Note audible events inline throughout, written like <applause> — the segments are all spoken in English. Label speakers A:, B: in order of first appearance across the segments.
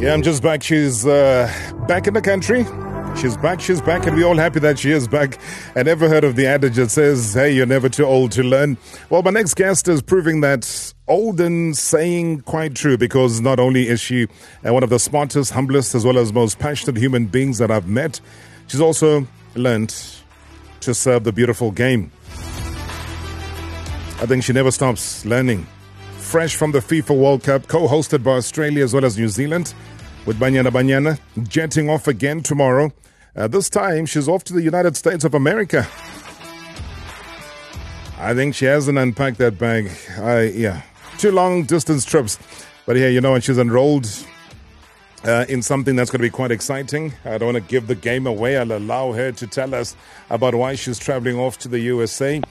A: Yeah, I'm just back. She's uh, back in the country. She's back, she's back, and we're all happy that she is back. I never heard of the adage that says, hey, you're never too old to learn. Well, my next guest is proving that olden saying quite true because not only is she uh, one of the smartest, humblest, as well as most passionate human beings that I've met, she's also learned to serve the beautiful game. I think she never stops learning. Fresh from the FIFA World Cup, co hosted by Australia as well as New Zealand, with Banyana Banyana jetting off again tomorrow. Uh, this time, she's off to the United States of America. I think she hasn't unpacked that bag. I, yeah, two long distance trips. But yeah, you know, and she's enrolled uh, in something that's going to be quite exciting. I don't want to give the game away. I'll allow her to tell us about why she's traveling off to the USA.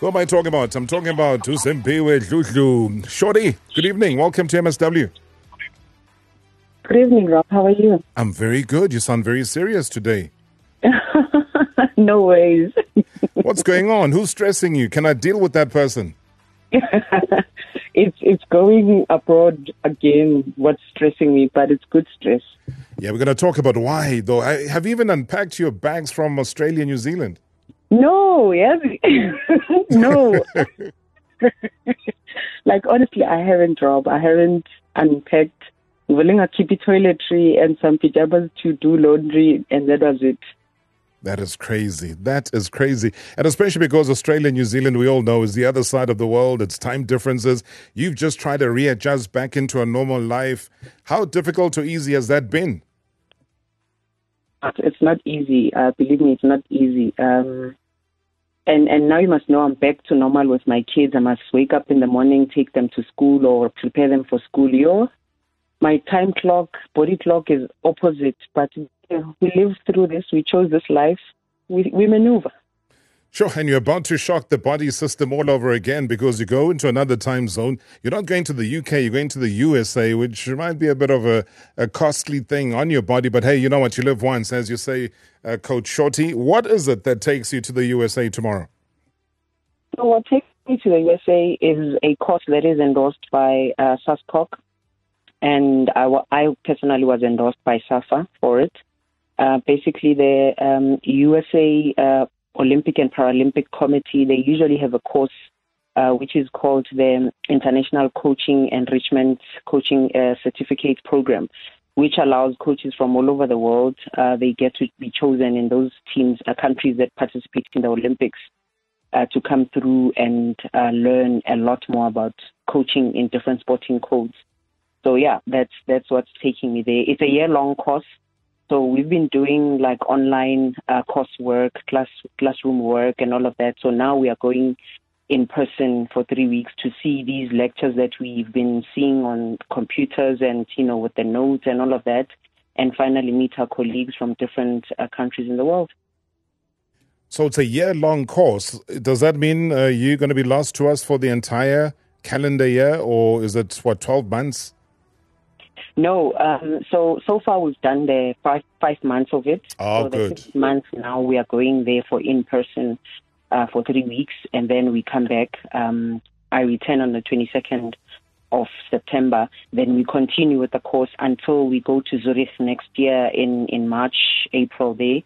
A: Who am I talking about? I'm talking about uSimphiwe Dludlu. Shorty, good evening. Welcome to MSW.
B: Good evening, Rob. How are you?
A: I'm very good. You sound very serious today. <laughs>
B: no ways. <laughs>
A: What's going on? Who's stressing you? Can I deal with that person? <laughs>
B: it's it's going abroad again. What's stressing me, but it's good stress.
A: Yeah, we're going to talk about why, though. I, have you even unpacked your bags from Australia, New Zealand?
B: No, yeah, no. like honestly, I haven't, Rob. I haven't unpacked. Willing a keep toiletry and some pajamas to do laundry, and that was it.
A: That is crazy. That is crazy. And especially because Australia and New Zealand, we all know, is the other side of the world. It's time differences. You've just tried to readjust back into a normal life. How difficult or easy has that been?
B: It's not easy. Uh, believe me, it's not easy. Um, and and now you must know I'm back to normal with my kids. I must wake up in the morning, take them to school, or prepare them for school. Yo, my time clock, body clock is opposite, but we live through this. We chose this life. We we maneuver.
A: Sure, and you're about to shock the body system all over again because you go into another time zone. You're not going to the UK, you're going to the USA, which might be a bit of a, a costly thing on your body. But hey, you know what? You live once, as you say, uh, Coach Shorty. What is it that takes you to the USA tomorrow?
B: So, what takes me to the USA is a course that is endorsed by uh, SASCOC, and I, I personally was endorsed by SAFA for it. Uh, basically, the um, USA uh, Olympic and Paralympic Committee, they usually have a course uh, which is called the International Coaching Enrichment Coaching uh, Certificate Program, which allows coaches from all over the world. Uh, they get to be chosen in those teams, uh, countries that participate in the Olympics, to come through and learn a lot more about coaching in different sporting codes. So yeah, that's that's what's taking me there. It's a year long course. So we've been doing like online uh, coursework, class classroom work, and all of that. So now we are going in person for three weeks to see these lectures that we've been seeing on computers and you know with the notes and all of that, and finally meet our colleagues from different uh, countries in the world.
A: So it's a year-long course. Does that mean uh, you're going to be lost to us for the entire calendar year, or is it what twelve months?
B: No, um, so so far we've done the five five months of it.
A: Oh,
B: so
A: good.
B: The months now we are going there for in person uh, for three weeks, and then we come back. Um, I return on the twenty second of September. Then we continue with the course until we go to Zurich next year in in March, April there,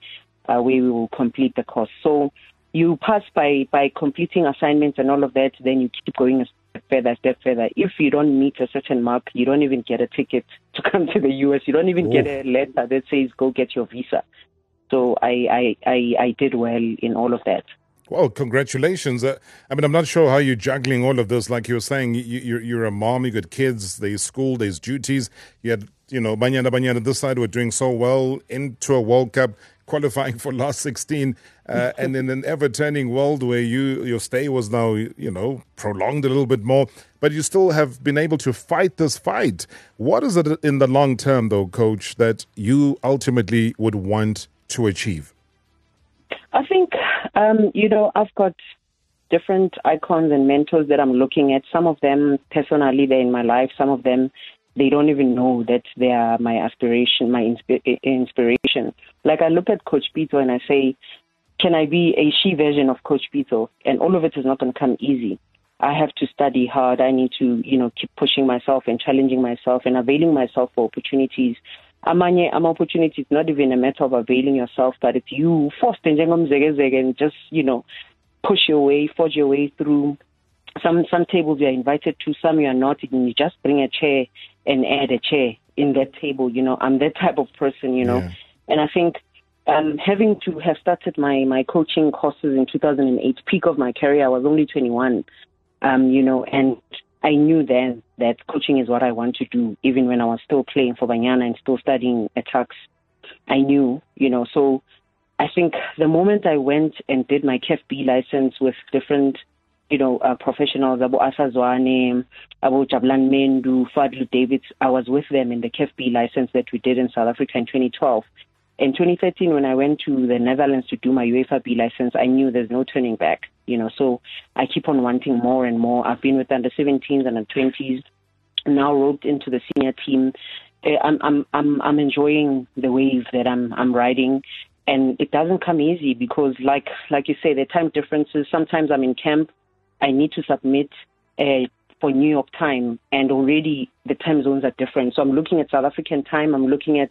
B: uh, where we will complete the course. So you pass by by completing assignments and all of that. Then you keep going further, step further. If you don't meet a certain mark, you don't even get a ticket to come to the US. You don't even Ooh. get a letter that says go get your visa. So I, I, I, I did well in all of that.
A: Well, congratulations. Uh, I mean, I'm not sure how you're juggling all of this. Like you were saying, you, you're, you're a mom, you got kids, there's school, there's duties. You had, you know, Banyana Banyana this side were doing so well into a World Cup qualifying for last 16 uh, and in an ever turning world where you your stay was now you know prolonged a little bit more but you still have been able to fight this fight. What is it in the long term though coach that you ultimately would want to achieve?
B: I think um, you know i've got different icons and mentors that i'm looking at. Some of them personally they're in my life. Some of them they don't even know that they are my aspiration, my insp- inspiration. Like I look at Coach Pitso and I say, can I be a she version of Coach Pitso? And all of it is not going to come easy. I have to study hard. I need to, you know, keep pushing myself and challenging myself and availing myself for opportunities. Amanye am opportunity is not even a matter of availing yourself, but it's you forced and just, you know, push your way, forge your way through. Some some tables you are invited to, some you are not. And you just bring a chair and add a chair in that table. You know, I'm that type of person. You know, yeah. and I think um, having to have started my my coaching courses in 2008, peak of my career, I was only 21. Um, you know, and I knew then that coaching is what I want to do, even when I was still playing for Banyana and still studying at Tuks. I knew, you know, so I think the moment I went and did my CAF B license with different, you know, uh, professionals, Abu Asazwane, Abu Jabulani Mendu, Fadlu Davids, I was with them in the CAF B license that we did in South Africa in 2012. In 2013, when I went to the Netherlands to do my UEFA B license, I knew there's no turning back, you know, so I keep on wanting more and more. I've been with under 17s and under 20s, now roped into the senior team. Uh, I'm, I'm, I'm, I'm enjoying the wave that I'm, I'm riding and it doesn't come easy because like like you say the time differences sometimes i'm in camp i need to submit uh, for new york time and already the time zones are different so i'm looking at south african time i'm looking at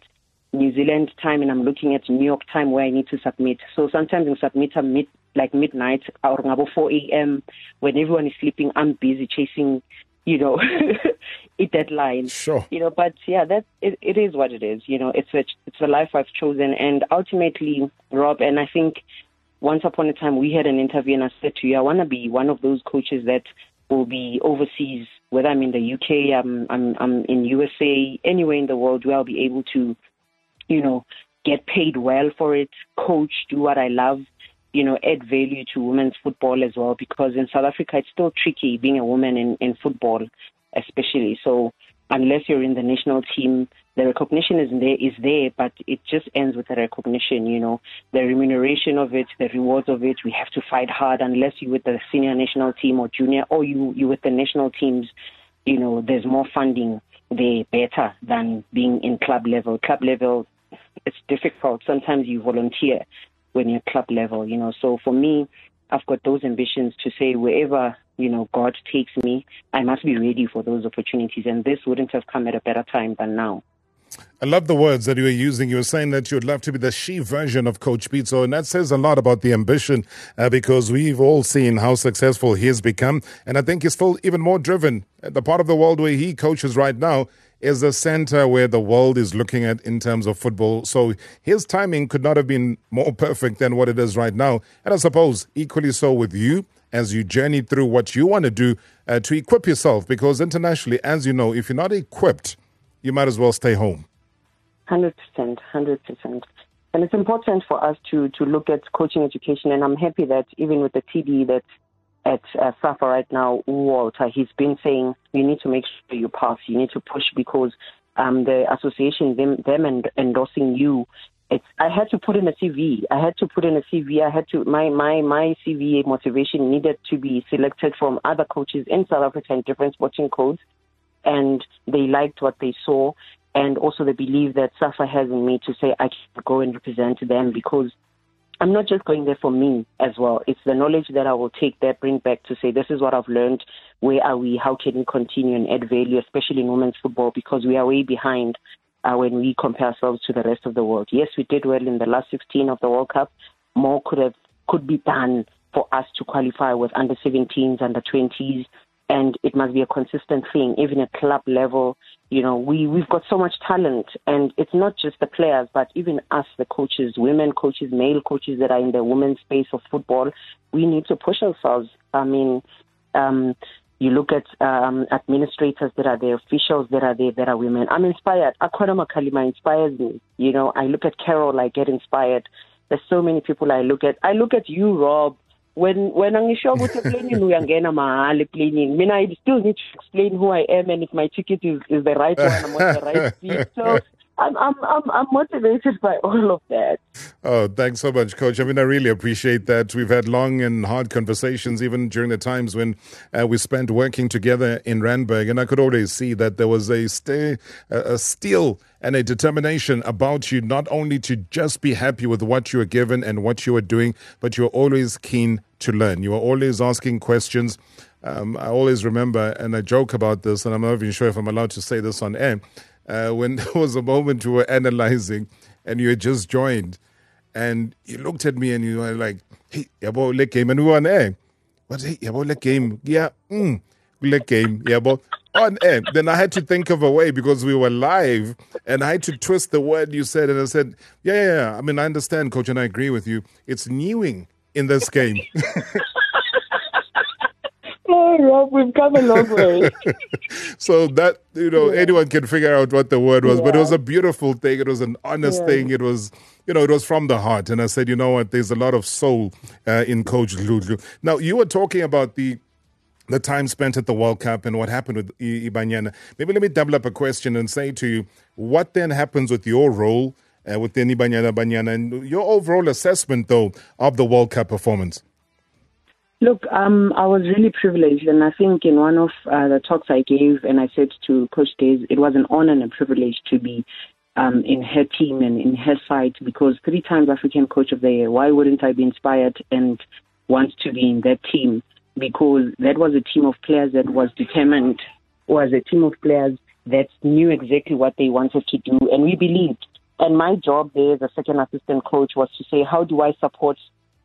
B: new zealand time and i'm looking at new york time where i need to submit so sometimes i submit at mid like midnight or about 4 a.m when everyone is sleeping i'm busy chasing you know, <laughs> a deadline.
A: Sure.
B: You know, but yeah, that it, it is what it is. You know, it's a it's a life I've chosen, and ultimately, Rob, and I think once upon a time we had an interview, and I said to you, I want to be one of those coaches that will be overseas, whether I'm in the UK, I'm I'm I'm in USA, anywhere in the world where I'll be able to, you know, get paid well for it, coach, do what I love, you know, add value to women's football as well because in South Africa it's still tricky being a woman in, in football, especially. So unless you're in the national team, the recognition is there is there, but it just ends with the recognition, you know. The remuneration of it, the rewards of it, we have to fight hard unless you're with the senior national team or junior or you you with the national teams, you know, there's more funding there better than being in club level. Club level it's difficult. Sometimes you volunteer when you're club level, you know. So for me, I've got those ambitions to say wherever, you know, God takes me, I must be ready for those opportunities. And this wouldn't have come at a better time than now.
A: I love the words that you were using. You were saying that you'd love to be the she version of Coach Pitso, and that says a lot about the ambition uh, because we've all seen how successful he has become. And I think he's still even more driven. The part of the world where he coaches right now is the center where the world is looking at in terms of football. So his timing could not have been more <laughs> perfect than what it is right now. And I suppose equally so with you as you journey through what you want to do uh, to equip yourself because internationally, as you know, if you're not equipped, you might as well stay home.
B: 100%, 100%. And it's important for us to, to look at coaching education. And I'm happy that even with the TD that at uh, SAFA right now, Walter, he's been saying you need to make sure you pass, you need to push because um, the association, them, them endorsing you, it's, I had to put in a CV. I had to put in a CV. I had to, my, my, my CV motivation needed to be selected from other coaches in South Africa and different sporting codes. And they liked what they saw. And also the belief that SAFA has in me to say I can go and represent them because I'm not just going there for me as well. It's the knowledge that I will take there, bring back to say, this is what I've learned. Where are we? How can we continue and add value, especially in women's football, because we are way behind uh, when we compare ourselves to the rest of the world. Yes, we did well in the last 16 of the World Cup. More could have could be done for us to qualify with under 17s, under 20s, and it must be a consistent thing, even at club level. You know, we we've got so much talent, and it's not just the players, but even us, the coaches, women coaches, male coaches that are in the women's space of football. We need to push ourselves. I mean, um, you look at um, administrators that are there, officials that are there that are women. I'm inspired. Akwena Makalima inspires me. You know, I look at Carol, I get inspired. There's so many people I look at. I look at you, Rob when when angisho ukuthi eplanini uyangena mahhala eplanini mina i still need to explain who i am and if my ticket is, is the right one i'm on the right <laughs> seat so I'm, I'm, I'm, I'm motivated by all of that.
A: Oh, thanks so much, Coach. I mean, I really appreciate that. We've had long and hard conversations, even during the times when uh, we spent working together in Randburg, and I could always see that there was a, stay, a steel and a determination about you, not only to just be happy with what you were given and what you were doing, but you were always keen to learn. You were always asking questions. Um, I always remember, and I joke about this, and I'm not even sure if I'm allowed to say this on air. Uh, when <laughs> there was a moment we were analyzing, and you had just joined, and you looked at me and you were like, "Hey, yabo, le game," and we were on air. What? Hey, yabo, le game, yeah, mm, le game, yabo on air. Then I had to think of a way because we were live and I had to twist the word you said. And I said, yeah, yeah, yeah. I mean, I understand, coach, and I agree with you. It's newing in this game. <laughs>
B: oh, Rob, we've come a long way. <laughs>
A: so that, you know, yeah. anyone can figure out what the word was, yeah. but it was a beautiful thing. It was an honest yeah. thing. It was, you know, it was from the heart. And I said, you know what, there's a lot of soul uh, in Coach Lulu. Now, you were talking about the the time spent at the World Cup and what happened with I- Ibanyana. Maybe let me double up a question and say to you, what then happens with your role uh, within Ibanyana Banyana and your overall assessment, though, of the World Cup performance?
B: Look, um, I was really privileged, and I think in one of uh, the talks I gave, and I said to Coach Des, it was an honor and a privilege to be um, in her team and in her side because three times African Coach of the Year. Why wouldn't I be inspired and want to be in that team? because that was a team of players that was determined, was a team of players that knew exactly what they wanted to do, and we believed. And my job there as a second assistant coach was to say, how do I support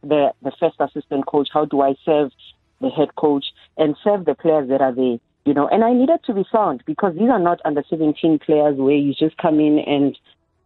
B: the, the first assistant coach? How do I serve the head coach and serve the players that are there? You know, and I needed to be found because these are not under 17 players where you just come in and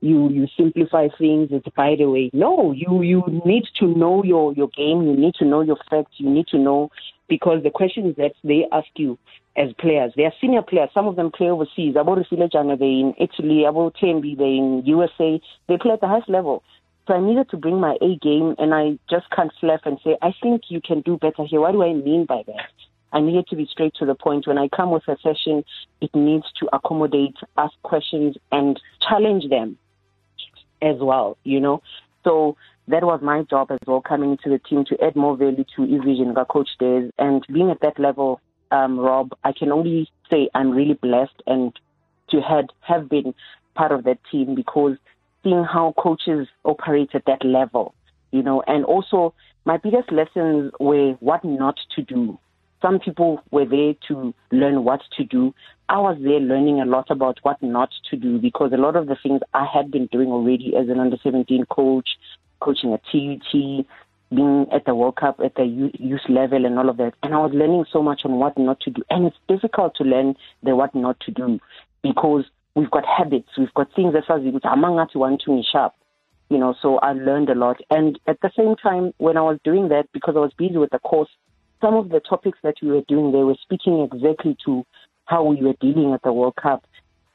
B: you you simplify things. It's by the way. No, you you need to know your your game. You need to know your facts. You need to know because the questions that they ask you as players, they are senior players. Some of them play overseas. Abo Jana, they're in Italy. Abo Thembi, they're in USA. They play at the highest level. So I needed to bring my A game, and I just can't fluff and say, I think you can do better here. What do I mean by that? I needed to be straight to the point. When I come with a session, it needs to accommodate, ask questions, and challenge them as well, you know. So that was my job as well, coming into the team to add more value to eVision, Coach Des. And being at that level, um, Rob, I can only say I'm really blessed and to had, have been part of that team because seeing how coaches operate at that level, you know, and also my biggest lessons were what not to do. Some people were there to learn what to do. I was there learning a lot about what not to do because a lot of the things I had been doing already as an under 17 coach, coaching at TUT, being at the World Cup at the youth level and all of that. And I was learning so much on what not to do. And it's difficult to learn the what not to do because we've got habits, we've got things among us want to be sharp. You know, so I learned a lot. And at the same time, when I was doing that, because I was busy with the course, some of the topics that we were doing, they were speaking exactly to how we were dealing at the World Cup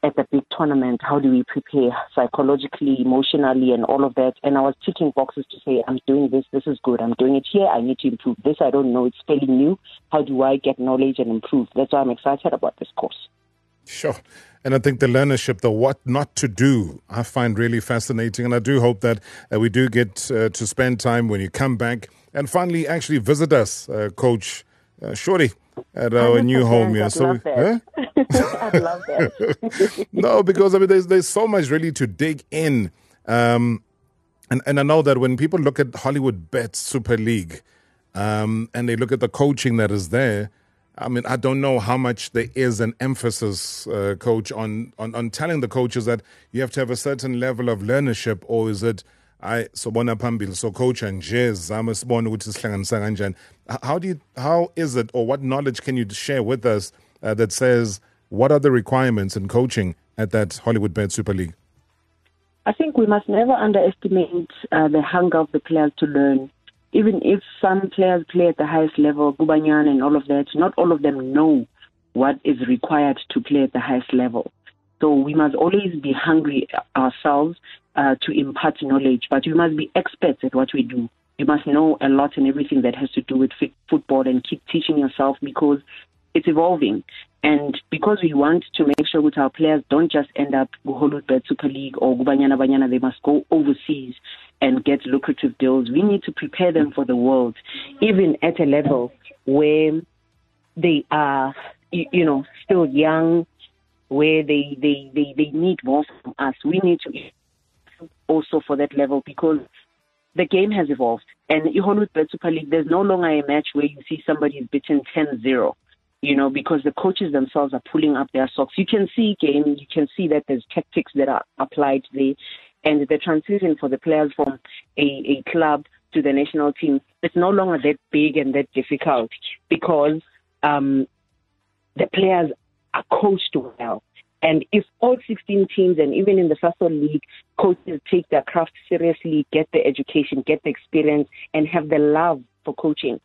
B: at the big tournament, how do we prepare psychologically, emotionally, and all of that. And I was ticking boxes to say, I'm doing this, this is good, I'm doing it here, I need to improve this, I don't know, it's fairly new. How do I get knowledge and improve? That's why I'm excited about this course.
A: Sure. And I think the learnership, the what not to do, I find really fascinating. And I do hope that uh, we do get uh, to spend time when you come back and finally actually visit us, uh, Coach uh, Shorty, at our new home
B: here.
A: So,
B: huh? <laughs> I love that. <laughs>
A: no, because I mean, there's there's so much really to dig in, um, and and I know that when people look at Hollywood Bet Super League, um, and they look at the coaching that is there. I mean, I don't know how much there is an emphasis, uh, coach, on, on on telling the coaches that you have to have a certain level of learnership, or is it hayi sobona phambili so coach nje zame sibone ukuthi sihlanganisa kanjani how do you how is it or what knowledge can you share with us uh, that says what are the requirements in coaching at that Hollywood Bet Super League?
B: I think we must never underestimate uh, the hunger of the players to learn. Even if some players play at the highest level, Gubanyan and all of that, not all of them know what is required to play at the highest level. So we must always be hungry ourselves uh, to impart knowledge, but we must be experts at what we do. You must know a lot and everything that has to do with football and keep teaching yourself because it's evolving. And because we want to make sure that our players don't just end up Hollywood Bet Super League or Gubanyana Banyana, they must go overseas and get lucrative deals. We need to prepare them for the world, even at a level where they are, you know, still young, where they, they, they, they need more from us. We need to also for that level because the game has evolved. And Hollywood Bet Super League, there's no longer a match where you see somebody is beaten 10-0 you know, because the coaches themselves are pulling up their socks. You can see game, you can see that there's tactics that are applied there, and the transition for the players from a, a club to the national team, it's no longer that big and that difficult because um, the players are coached well. And if all 16 teams and even in the Sasol League, coaches take their craft seriously, get the education, get the experience, and have the love for coaching,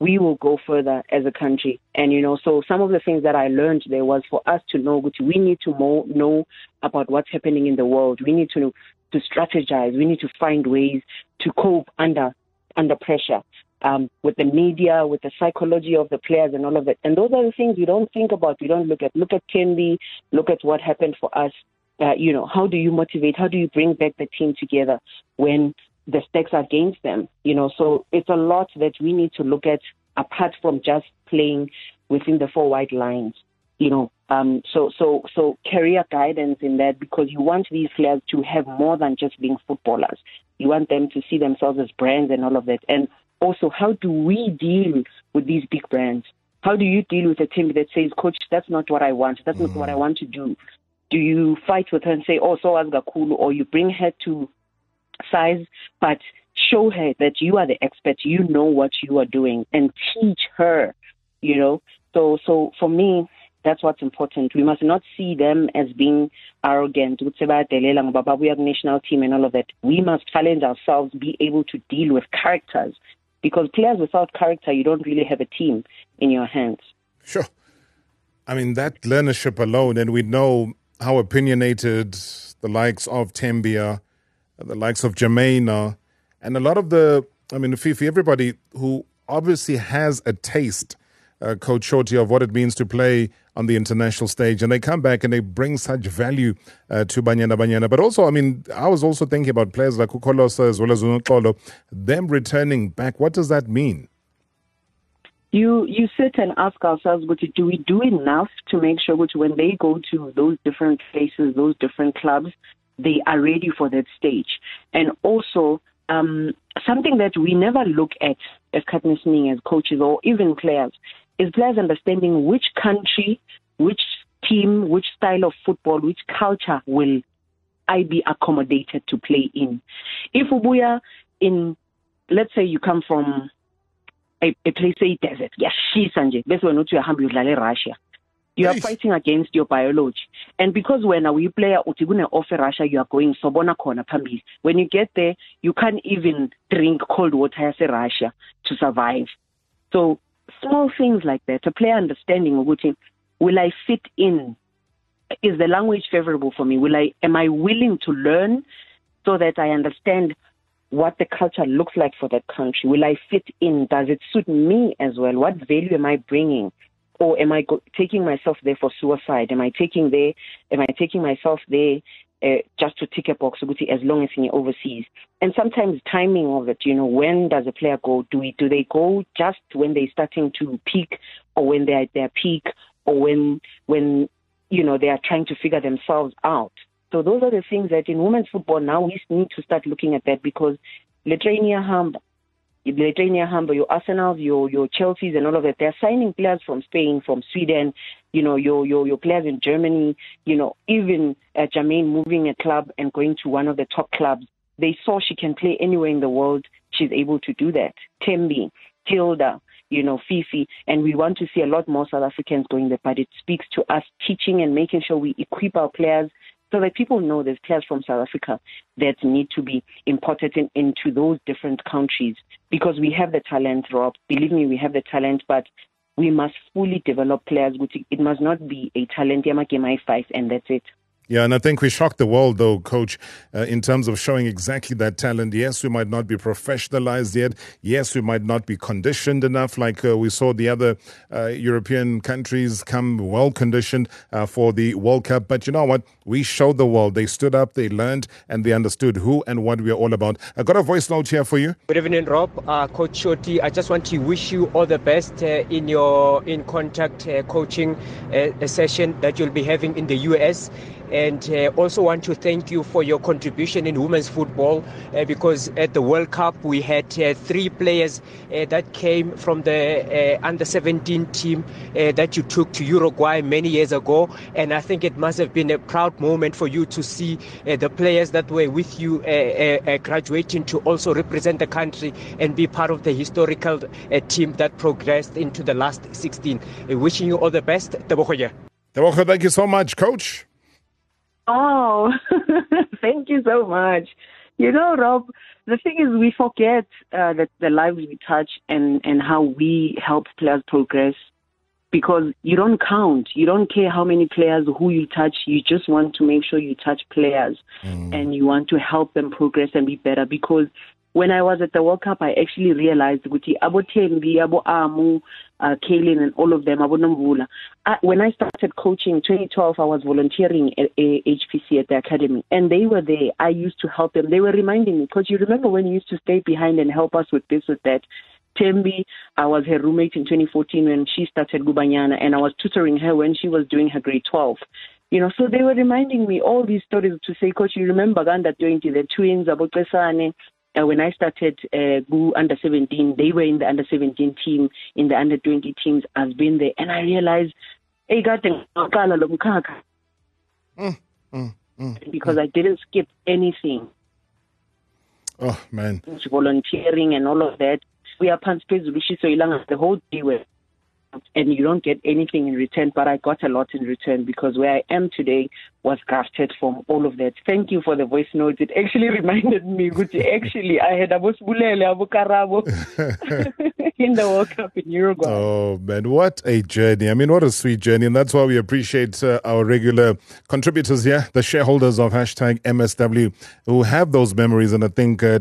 B: we will go further as a country. And, you know, so some of the things that I learned there was for us to know, we need to more know about what's happening in the world. We need to, to strategize. We need to find ways to cope under, under pressure um, with the media, with the psychology of the players and all of that. And those are the things we don't think about. We don't look at. Look at Thembi. Look at what happened for us. Uh, you know, how do you motivate? How do you bring back the team together when the stakes are against them? You know, so it's a lot that we need to look at apart from just playing within the four white lines. You know, um, so so so career guidance in that because you want these players to have more than just being footballers. You want them to see themselves as brands and all of that. And also how do we deal with these big brands? How do you deal with a team that says, Coach, that's not what I want. That's not what I mm. want to do. Do you fight with her and say, Oh, so as cool, or you bring her to size, but show her that you are the expert, you know what you are doing, and teach her, you know? So, so for me, that's what's important. We must not see them as being arrogant. We are national team and all of that. We must challenge ourselves, be able to deal with characters because players without character, you don't really have a team in your hands.
A: Sure. I mean, that leadership alone, and we know how opinionated the likes of Tembia, the likes of Jermaine and a lot of the, I mean, Fifi, everybody who obviously has a taste uh, Coach Shorty, of what it means to play on the international stage. And they come back and they bring such value uh, to Banyana Banyana. But also, I mean, I was also thinking about players like Ukolosa as well as Unotolo, them returning back. What does that mean?
B: You you sit and ask ourselves, but do we do enough to make sure that when they go to those different places, those different clubs, they are ready for that stage? And also, um, something that we never look at as captaining as coaches or even players is players understanding which country, which team, which style of football, which culture will I be accommodated to play in. If Ubuya in, let's say you come from a, a place, say desert, yashisa nje, bese wena uthi uyahamba uyodlala Russia. You are fighting against your biology. And because when a player uthi kune offer Russia you are going sobona khona phambili. When you get there, you can't even drink cold water yase Russia to survive. So small things like that, a player understanding ukuthi will I fit in? Is the language favorable for me? Will I am I willing to learn so that I understand what the culture looks like for that country? Will I fit in? Does it suit me as well? What value am I bringing? Or am I go- taking myself there for suicide? Am I taking there? Am I taking myself there uh, just to tick a box as long as you're overseas. And sometimes timing of it, you know, when does a player go? Do we do they go just when they're starting to peak, or when they're at their peak, or when when you know they are trying to figure themselves out? So those are the things that in women's football now we need to start looking at that because Lithuania Humb Lithuania Humber, your Arsenals, your your Chelseas, and all of that. They're signing players from Spain, from Sweden, you know, your your your players in Germany, you know, even uh, Jermaine moving a club and going to one of the top clubs. They saw she can play anywhere in the world. She's able to do that. Thembi, Tilda, you know, Fifi, and we want to see a lot more South Africans going there. But it speaks to us teaching and making sure we equip our players so that people know there's players from South Africa that need to be imported in, into those different countries because we have the talent, Rob. Believe me, we have the talent, but we must fully develop players. It must not be a talent, Yamake five, and that's it.
A: Yeah, and I think we shocked the world, though, Coach, uh, in terms of showing exactly that talent. Yes, we might not be professionalized yet. Yes, we might not be conditioned enough, like uh, we saw the other uh, European countries come well conditioned uh, for the World Cup. But you know what? We showed the world. They stood up, they learned, and they understood who and what we are all about. I got a voice note here for you.
C: Good evening, Rob. Uh, Coach Shorty, I just want to wish you all the best uh, in your in contact coaching session that you'll be having in the US And uh, also want to thank you for your contribution in women's football uh, because at the World Cup we had uh, three players uh, that came from the uh, under 17 team uh, that you took to Uruguay many years ago. And I think it must have been a proud moment for you to see the players that were with you graduating to also represent the country and be part of the historical team that progressed into the last 16. wishing you all the best.
A: Thank you so much, Coach.
B: Oh, <laughs> thank you so much. You know, Rob, the thing is, we forget uh, that the lives we touch and, and how we help players progress because you don't count. You don't care how many players, who you touch. You just want to make sure you touch players mm. and you want to help them progress and be better because when I was at the World Cup, I actually realized ukuthi abo Thembi, abo Amu, uh, Kaylin, and all of them, abo Nomvula. When I started coaching 2012, I was volunteering at HPC at the academy, and they were there. I used to help them. They were reminding me, because you remember when you used to stay behind and help us with this, with that? Thembi, I was her roommate in 2014 when she started Gubanyana, and I was tutoring her when she was doing her grade 12. You know, so they were reminding me all these stories to say, Coach, you remember under 20, the twins, Abu Kesane, uh, when I started uh, under 17, they were in the under 17 team, in the under 20 teams. I've been there, and I realized, hey, God, mm, mm, mm, because I didn't skip anything.
A: Oh man,
B: volunteering and all of that. We are pants so the whole day and you don't get anything in return, but I got a lot in return because where I am today was crafted from all of that. Thank you for the voice notes. It actually <laughs> reminded me, actually, I had Abos Bulele, Abukarabo <laughs> in the World Cup in Uruguay.
A: Oh, man, what a journey. I mean, what a sweet journey. And that's why we appreciate uh, our regular contributors here, the shareholders of hashtag MSW, who have those memories. And I think uh,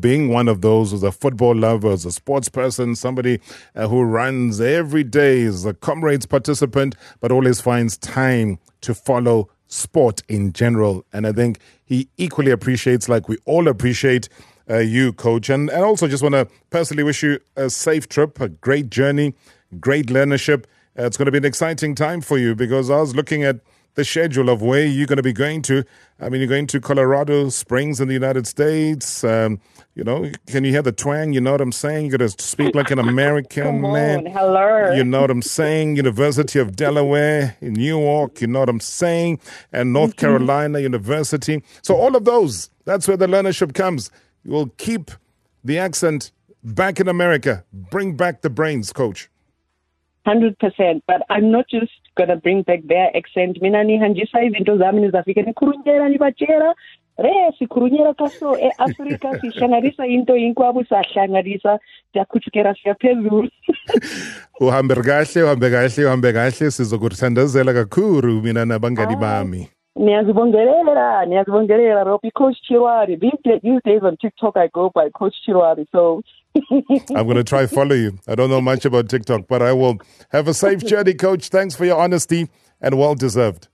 A: being one of those who's a football lover, as a sports person, somebody uh, who runs every day, is a comrades participant, but always finds time to follow sport in general. And I think he equally appreciates, like we all appreciate, uh, you, coach. And, and also just want to personally wish you a safe trip, a great journey, great learnership. Uh, it's going to be an exciting time for you because I was looking at the schedule of where you're going to be going to. I mean, you're going to Colorado Springs in the United States. Um, you know, can you hear the twang? You know what I'm saying? You got to speak like an American man.
B: Hello.
A: You know what I'm saying? University of Delaware in Newark. You know what I'm saying? And North mm-hmm. Carolina University. So all of those. That's where the learnership comes. You will keep the accent back in America. Bring back the brains, coach.
B: 100%. But I'm not just to bring back their accent. Mina nihanjisa izinto zami nizafike nikhulunyela nibatshela re sikhulunyela kaso e-afrika <laughs> sihlanganisa into inkwabo sahlanganisa siyakhutshukela siya phezulu. <laughs>
A: Uhambe kahle uhambe kahle uhambe kahle. Sizokuthandazela kakhulu mina nabangani bami
B: niyazibongelela niyazibongelela ro because chirwari these days on tiktok i go by coach chirwari so <laughs>
A: I'm going to try follow you. I don't know much about TikTok, but I will. Have a safe <laughs> journey, coach. Thanks for your honesty and well deserved.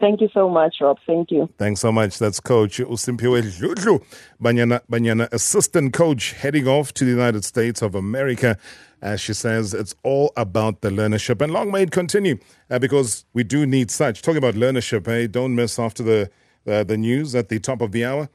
B: Thank you so much, Rob. Thank you.
A: Thanks so much. That's Coach uSimphiwe Dludlu, Banyana, Banyana, assistant coach heading off to the United States of America. As she says, it's all about the learnership. And long may it continue uh, because we do need such. Talking about learnership, hey, don't miss after the, uh, the news at the top of the hour.